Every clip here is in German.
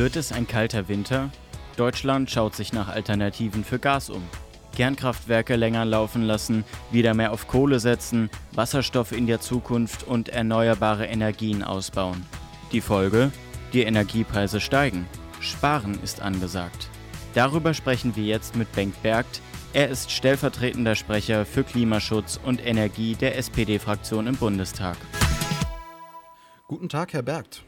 Wird es ein kalter Winter? Deutschland schaut sich nach Alternativen für Gas um. Kernkraftwerke länger laufen lassen, wieder mehr auf Kohle setzen, Wasserstoff in der Zukunft und erneuerbare Energien ausbauen. Die Folge? Die Energiepreise steigen. Sparen ist angesagt. Darüber sprechen wir jetzt mit Bengt Bergt. Er ist stellvertretender Sprecher für Klimaschutz und Energie der SPD-Fraktion im Bundestag. Guten Tag, Herr Bergt.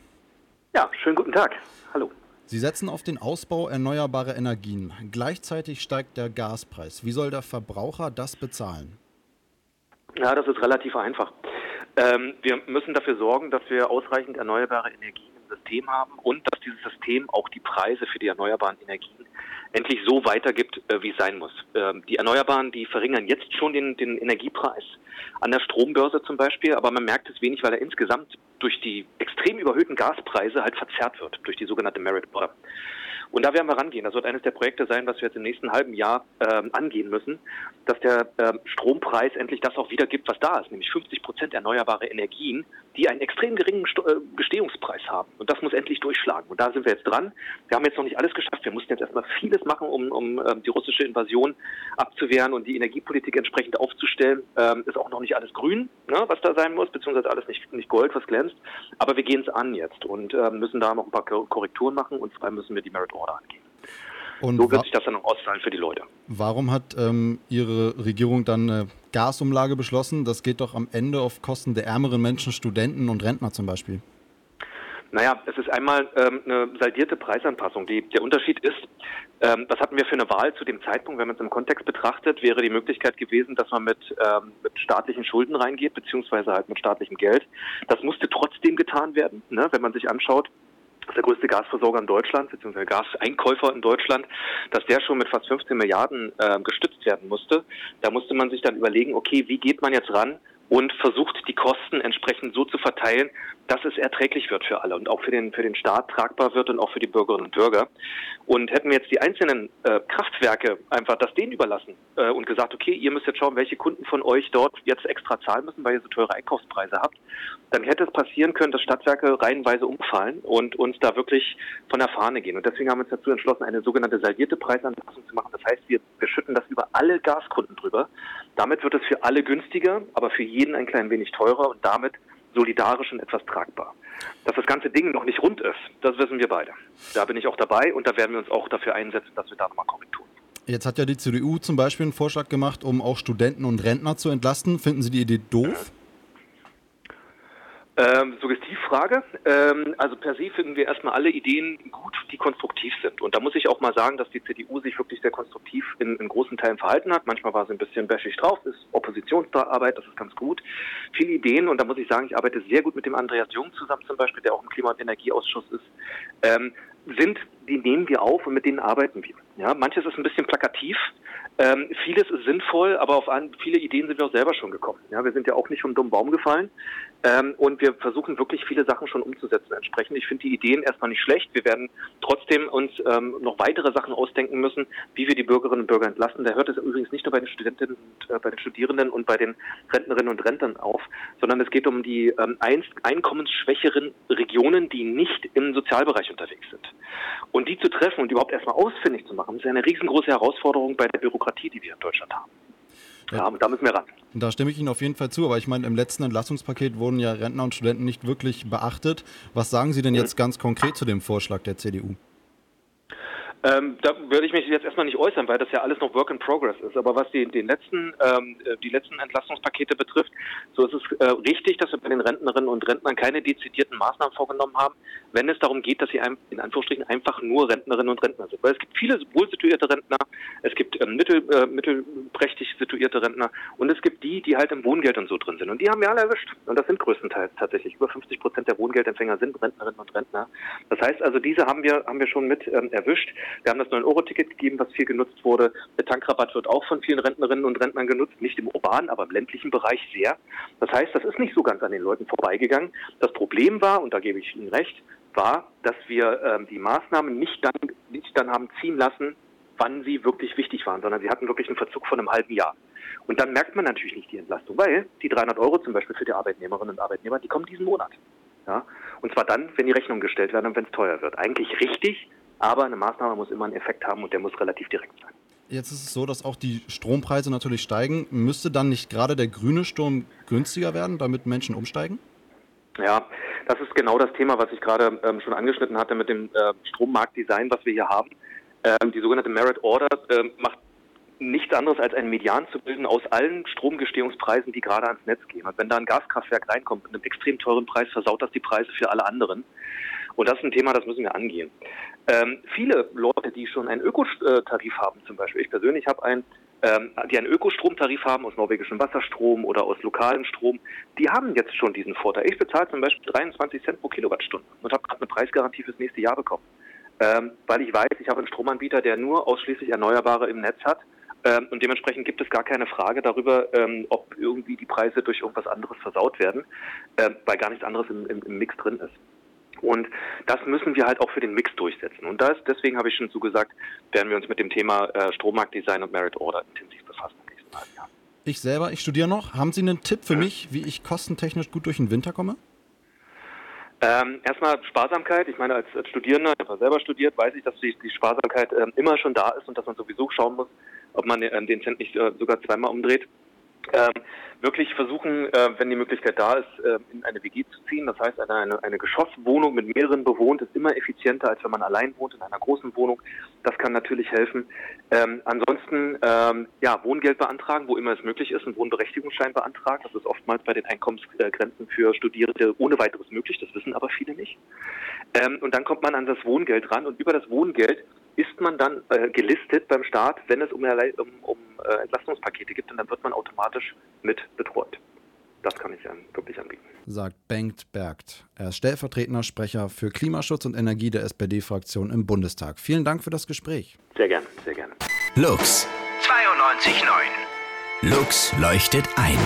Ja, schönen guten Tag. Hallo. Sie setzen auf den Ausbau erneuerbarer Energien. Gleichzeitig steigt der Gaspreis. Wie soll der Verbraucher das bezahlen? Ja, das ist relativ einfach. Ähm, wir müssen dafür sorgen, dass wir ausreichend erneuerbare Energien System haben und dass dieses System auch die Preise für die erneuerbaren Energien endlich so weitergibt, äh, wie es sein muss. Ähm, die Erneuerbaren, die verringern jetzt schon den, den Energiepreis an der Strombörse zum Beispiel, aber man merkt es wenig, weil er insgesamt durch die extrem überhöhten Gaspreise halt verzerrt wird, durch die sogenannte Merit Order. Und da werden wir rangehen. Das wird eines der Projekte sein, was wir jetzt im nächsten halben Jahr ähm, angehen müssen, dass der ähm, Strompreis endlich das auch wiedergibt, was da ist, nämlich 50 Prozent erneuerbare Energien, die einen extrem geringen Sto äh, Bestehungspreis haben. Und das muss endlich durchschlagen. Und da sind wir jetzt dran. Wir haben jetzt noch nicht alles geschafft. Wir mussten jetzt erstmal vieles machen, um, um ähm, die russische Invasion abzuwehren und die Energiepolitik entsprechend aufzustellen. Ähm, ist auch noch nicht alles grün, ne, was da sein muss, beziehungsweise alles nicht, nicht Gold, was glänzt. Aber wir gehen es an jetzt und äh, müssen da noch ein paar Korrekturen machen und vor allem müssen wir die Merit Order angehen. Und so wird sich das dann auch auszahlen für die Leute. Warum hat ähm, Ihre Regierung dann eine Gasumlage beschlossen? Das geht doch am Ende auf Kosten der ärmeren Menschen, Studenten und Rentner zum Beispiel. Naja, es ist einmal ähm, eine saldierte Preisanpassung. Die, der Unterschied ist, ähm, was hatten wir für eine Wahl zu dem Zeitpunkt, wenn man es im Kontext betrachtet, wäre die Möglichkeit gewesen, dass man mit, ähm, mit staatlichen Schulden reingeht, beziehungsweise halt mit staatlichem Geld. Das musste trotzdem getan werden, ne? wenn man sich anschaut, der größte Gasversorger in Deutschland, beziehungsweise Gaseinkäufer in Deutschland, dass der schon mit fast 15 Milliarden äh, gestützt werden musste. Da musste man sich dann überlegen, okay, wie geht man jetzt ran und versucht die Kosten entsprechend so zu verteilen, dass es erträglich wird für alle und auch für den, für den Staat tragbar wird und auch für die Bürgerinnen und Bürger. Und hätten wir jetzt die einzelnen äh, Kraftwerke einfach das denen überlassen äh, und gesagt, okay, ihr müsst jetzt schauen, welche Kunden von euch dort jetzt extra zahlen müssen, weil ihr so teure Einkaufspreise habt, dann hätte es passieren können, dass Stadtwerke reihenweise umfallen und uns da wirklich von der Fahne gehen. Und deswegen haben wir uns dazu entschlossen, eine sogenannte saldierte Preisanpassung zu machen. Das heißt, wir, wir schütten das über alle Gaskunden drüber. Damit wird es für alle günstiger, aber für jeden ein klein wenig teurer und damit solidarisch und etwas tragbar. Dass das ganze Ding noch nicht rund ist, das wissen wir beide. Da bin ich auch dabei und da werden wir uns auch dafür einsetzen, dass wir da nochmal Korrekturen Jetzt hat ja die CDU zum Beispiel einen Vorschlag gemacht, um auch Studenten und Rentner zu entlasten. Finden Sie die Idee doof? Ähm, Suggestivfrage. Ähm, also per se finden wir erstmal alle Ideen gut, die konstruktiv sind. Und da muss ich auch mal sagen, dass die CDU sich wirklich sehr konstruktiv in, in großen Teilen verhalten hat. Manchmal war sie ein bisschen bäschig drauf, ist Oppositionsarbeit, das ist ganz gut. Viele Ideen und da muss ich sagen, ich arbeite sehr gut mit dem Andreas Jung zusammen zum Beispiel, der auch im Klima- und Energieausschuss ist. Ähm, sind, die nehmen wir auf und mit denen arbeiten wir. Ja, manches ist ein bisschen plakativ, ähm, vieles ist sinnvoll, aber auf an, viele Ideen sind wir auch selber schon gekommen. Ja, wir sind ja auch nicht vom dummen Baum gefallen ähm, und wir versuchen wirklich viele Sachen schon umzusetzen. Entsprechend, ich finde die Ideen erstmal nicht schlecht. Wir werden trotzdem uns ähm, noch weitere Sachen ausdenken müssen, wie wir die Bürgerinnen und Bürger entlassen. Da hört es übrigens nicht nur bei den Studentinnen und äh, bei den Studierenden und bei den Rentnerinnen und Rentnern auf, sondern es geht um die ähm, einkommensschwächeren Regionen, die nicht im Sozialbereich unterwegs sind. Und die zu treffen und überhaupt erstmal ausfindig zu machen, ist eine riesengroße Herausforderung bei der Bürokratie, die wir in Deutschland haben. Ja, und da müssen wir ran. Da stimme ich Ihnen auf jeden Fall zu, aber ich meine, im letzten Entlastungspaket wurden ja Rentner und Studenten nicht wirklich beachtet. Was sagen Sie denn jetzt ganz konkret zu dem Vorschlag der CDU? Ähm, da würde ich mich jetzt erstmal nicht äußern, weil das ja alles noch Work in Progress ist. Aber was die, den letzten, ähm, die letzten Entlastungspakete betrifft, so ist es äh, richtig, dass wir bei den Rentnerinnen und Rentnern keine dezidierten Maßnahmen vorgenommen haben, wenn es darum geht, dass sie ein, in Anführungsstrichen einfach nur Rentnerinnen und Rentner sind. Weil es gibt viele wohlsituierte Rentner, es gibt ähm, mittel, äh, mittelprächtig situierte Rentner und es gibt die, die halt im Wohngeld und so drin sind. Und die haben wir alle erwischt. Und das sind größtenteils tatsächlich. Über 50 Prozent der Wohngeldempfänger sind Rentnerinnen und Rentner. Das heißt also, diese haben wir, haben wir schon mit ähm, erwischt. Wir haben das 9-Euro-Ticket gegeben, was viel genutzt wurde. Der Tankrabatt wird auch von vielen Rentnerinnen und Rentnern genutzt, nicht im urbanen, aber im ländlichen Bereich sehr. Das heißt, das ist nicht so ganz an den Leuten vorbeigegangen. Das Problem war, und da gebe ich Ihnen recht, war, dass wir ähm, die Maßnahmen nicht dann, nicht dann haben ziehen lassen, wann sie wirklich wichtig waren, sondern sie hatten wirklich einen Verzug von einem halben Jahr. Und dann merkt man natürlich nicht die Entlastung, weil die 300 Euro zum Beispiel für die Arbeitnehmerinnen und Arbeitnehmer, die kommen diesen Monat. Ja? Und zwar dann, wenn die Rechnungen gestellt werden und wenn es teuer wird. Eigentlich richtig, aber eine Maßnahme muss immer einen Effekt haben und der muss relativ direkt sein. Jetzt ist es so, dass auch die Strompreise natürlich steigen. Müsste dann nicht gerade der grüne Strom günstiger werden, damit Menschen umsteigen? Ja, das ist genau das Thema, was ich gerade ähm, schon angeschnitten hatte mit dem äh, Strommarktdesign, was wir hier haben. Ähm, die sogenannte Merit Order äh, macht nichts anderes als einen Median zu bilden aus allen Stromgestehungspreisen, die gerade ans Netz gehen. Und wenn da ein Gaskraftwerk reinkommt mit einem extrem teuren Preis, versaut das die Preise für alle anderen. Und das ist ein Thema, das müssen wir angehen. Ähm, viele Leute, die schon einen Ökotarif haben, zum Beispiel, ich persönlich habe einen, ähm, die einen Ökostromtarif haben aus norwegischem Wasserstrom oder aus lokalem Strom, die haben jetzt schon diesen Vorteil. Ich bezahle zum Beispiel 23 Cent pro Kilowattstunde und habe gerade eine Preisgarantie fürs nächste Jahr bekommen. Ähm, weil ich weiß, ich habe einen Stromanbieter, der nur ausschließlich Erneuerbare im Netz hat. Ähm, und dementsprechend gibt es gar keine Frage darüber, ähm, ob irgendwie die Preise durch irgendwas anderes versaut werden, äh, weil gar nichts anderes im, im, im Mix drin ist. Und das müssen wir halt auch für den Mix durchsetzen. Und das, deswegen habe ich schon zugesagt, werden wir uns mit dem Thema äh, Strommarktdesign und Merit Order intensiv befassen im nächsten halben Jahr. Ich selber, ich studiere noch. Haben Sie einen Tipp für mich, wie ich kostentechnisch gut durch den Winter komme? Ähm, erstmal Sparsamkeit. Ich meine, als, als Studierender, ich habe selber studiert, weiß ich, dass die, die Sparsamkeit ähm, immer schon da ist und dass man sowieso schauen muss, ob man ähm, den Cent nicht äh, sogar zweimal umdreht ähm, wirklich versuchen, äh, wenn die Möglichkeit da ist, äh, in eine WG zu ziehen. Das heißt, eine, eine, Geschosswohnung mit mehreren bewohnt ist immer effizienter, als wenn man allein wohnt in einer großen Wohnung. Das kann natürlich helfen. Ähm, ansonsten, ähm, ja, Wohngeld beantragen, wo immer es möglich ist, einen Wohnberechtigungsschein beantragen. Das ist oftmals bei den Einkommensgrenzen für Studierende ohne weiteres möglich. Das wissen aber viele nicht. Ähm, und dann kommt man an das Wohngeld ran und über das Wohngeld ist man dann äh, gelistet beim Staat, wenn es um, um, um äh, Entlastungspakete gibt und dann wird man automatisch mit betreut. Das kann ich ähm, wirklich anbieten. Sagt Bengt Bergt. Er ist stellvertretender Sprecher für Klimaschutz und Energie der SPD-Fraktion im Bundestag. Vielen Dank für das Gespräch. Sehr gerne, sehr gerne. Lux 92.9 Lux leuchtet ein.